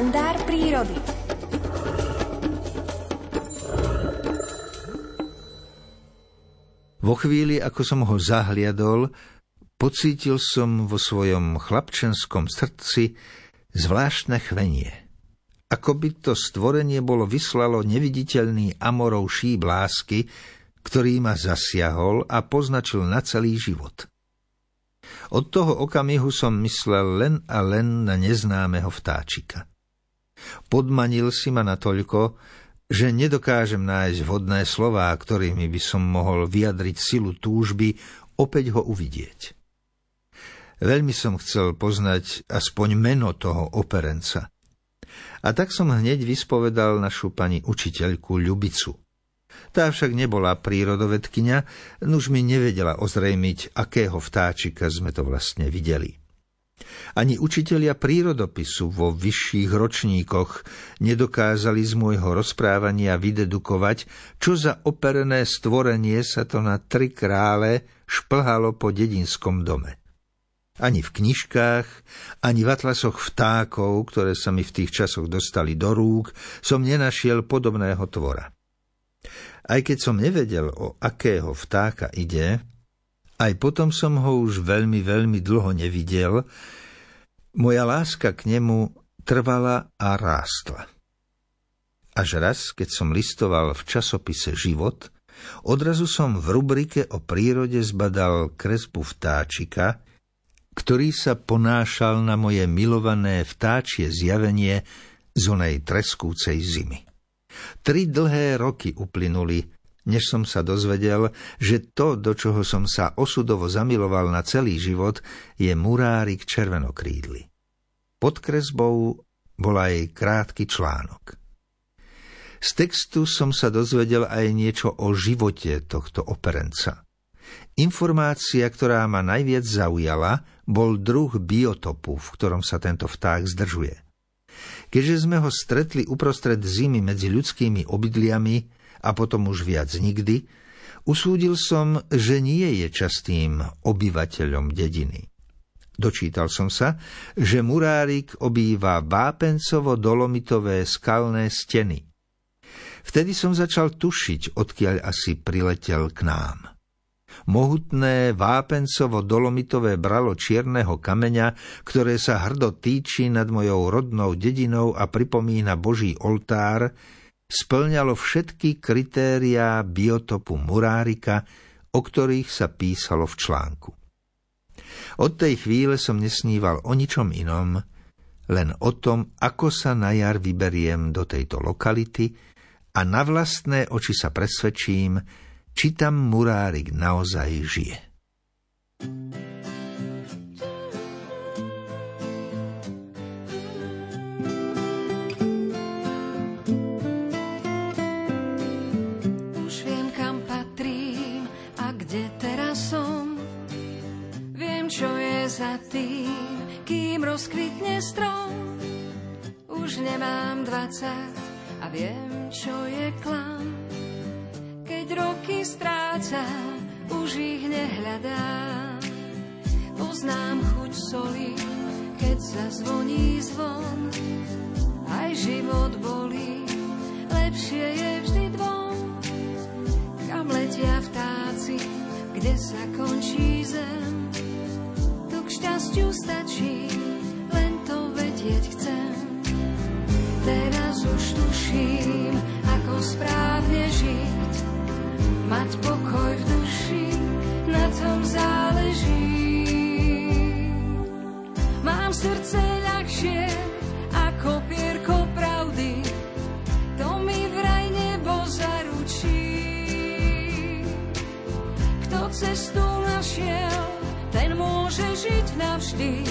kalendár prírody. Vo chvíli, ako som ho zahliadol, pocítil som vo svojom chlapčenskom srdci zvláštne chvenie. Ako by to stvorenie bolo vyslalo neviditeľný amorov šíb lásky, ktorý ma zasiahol a poznačil na celý život. Od toho okamihu som myslel len a len na neznámeho vtáčika. Podmanil si ma natoľko, že nedokážem nájsť vhodné slová, ktorými by som mohol vyjadriť silu túžby opäť ho uvidieť. Veľmi som chcel poznať aspoň meno toho operenca. A tak som hneď vyspovedal našu pani učiteľku Ľubicu. Tá však nebola prírodovedkynia, nuž mi nevedela ozrejmiť, akého vtáčika sme to vlastne videli. Ani učitelia prírodopisu vo vyšších ročníkoch nedokázali z môjho rozprávania vydedukovať, čo za operené stvorenie sa to na tri krále šplhalo po dedinskom dome. Ani v knižkách, ani v atlasoch vtákov, ktoré sa mi v tých časoch dostali do rúk, som nenašiel podobného tvora. Aj keď som nevedel, o akého vtáka ide, aj potom som ho už veľmi, veľmi dlho nevidel, moja láska k nemu trvala a rástla. Až raz, keď som listoval v časopise Život, odrazu som v rubrike o prírode zbadal kresbu vtáčika, ktorý sa ponášal na moje milované vtáčie zjavenie z onej treskúcej zimy. Tri dlhé roky uplynuli, než som sa dozvedel, že to, do čoho som sa osudovo zamiloval na celý život, je murárik červenokrídly. Pod kresbou bol aj krátky článok. Z textu som sa dozvedel aj niečo o živote tohto operenca. Informácia, ktorá ma najviac zaujala, bol druh biotopu, v ktorom sa tento vták zdržuje – Keďže sme ho stretli uprostred zimy medzi ľudskými obydliami a potom už viac nikdy, usúdil som, že nie je častým obyvateľom dediny. Dočítal som sa, že murárik obýva vápencovo-dolomitové skalné steny. Vtedy som začal tušiť, odkiaľ asi priletel k nám mohutné vápencovo-dolomitové bralo čierneho kameňa, ktoré sa hrdo týči nad mojou rodnou dedinou a pripomína Boží oltár, splňalo všetky kritériá biotopu murárika, o ktorých sa písalo v článku. Od tej chvíle som nesníval o ničom inom, len o tom, ako sa na jar vyberiem do tejto lokality a na vlastné oči sa presvedčím, či tam murárik naozaj žije. Už viem, kam patrím a kde teraz som. Viem, čo je za tým, kým rozkvitne strom. Už nemám dvacať a viem, čo je klam roky strácam, už ich nehľadám. Poznám chuť soli, keď sa zvoní zvon. Aj život bolí, lepšie je vždy dvom. Kam letia vtáci, kde sa končí zem. To k šťastiu stačí, len to vedieť chcem. Teraz už tuším, ako správne žiť mať pokoj v duši, na tom záleží. Mám srdce ľahšie ako pierko pravdy, to mi vraj nebo zaručí. Kto cestu našiel, ten môže žiť navždy,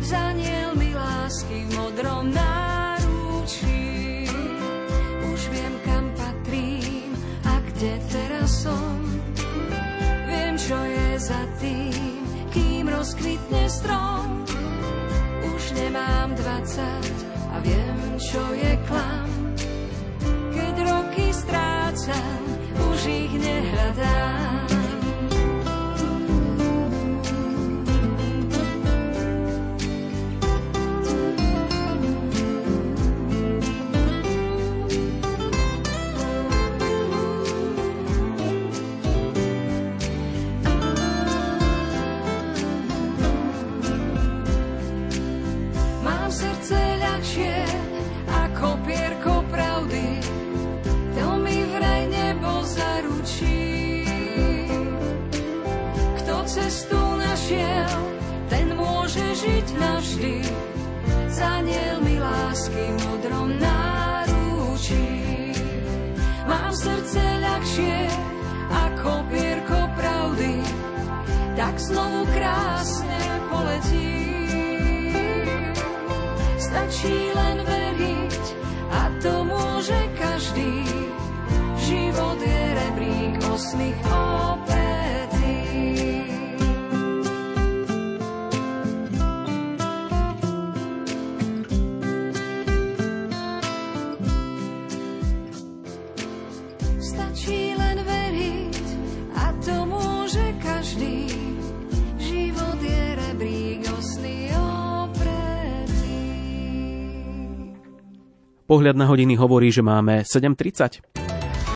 zaniel mi lásky v modrom náručí. Už viem, kam patrím a kde teraz som. Viem, čo je za tým, kým rozkvitne strom. Už nemám dvacať a viem, čo je klam. Keď roky strácam, už ich nehľadám. Navždy. Zaniel mi lásky modrom náručí. Mám srdce ľahšie ako pierko pravdy, tak znovu krásne poletí. Stačí len veriť a to môže každý. Život je rebrík osných Pohľad na hodiny hovorí, že máme 7.30.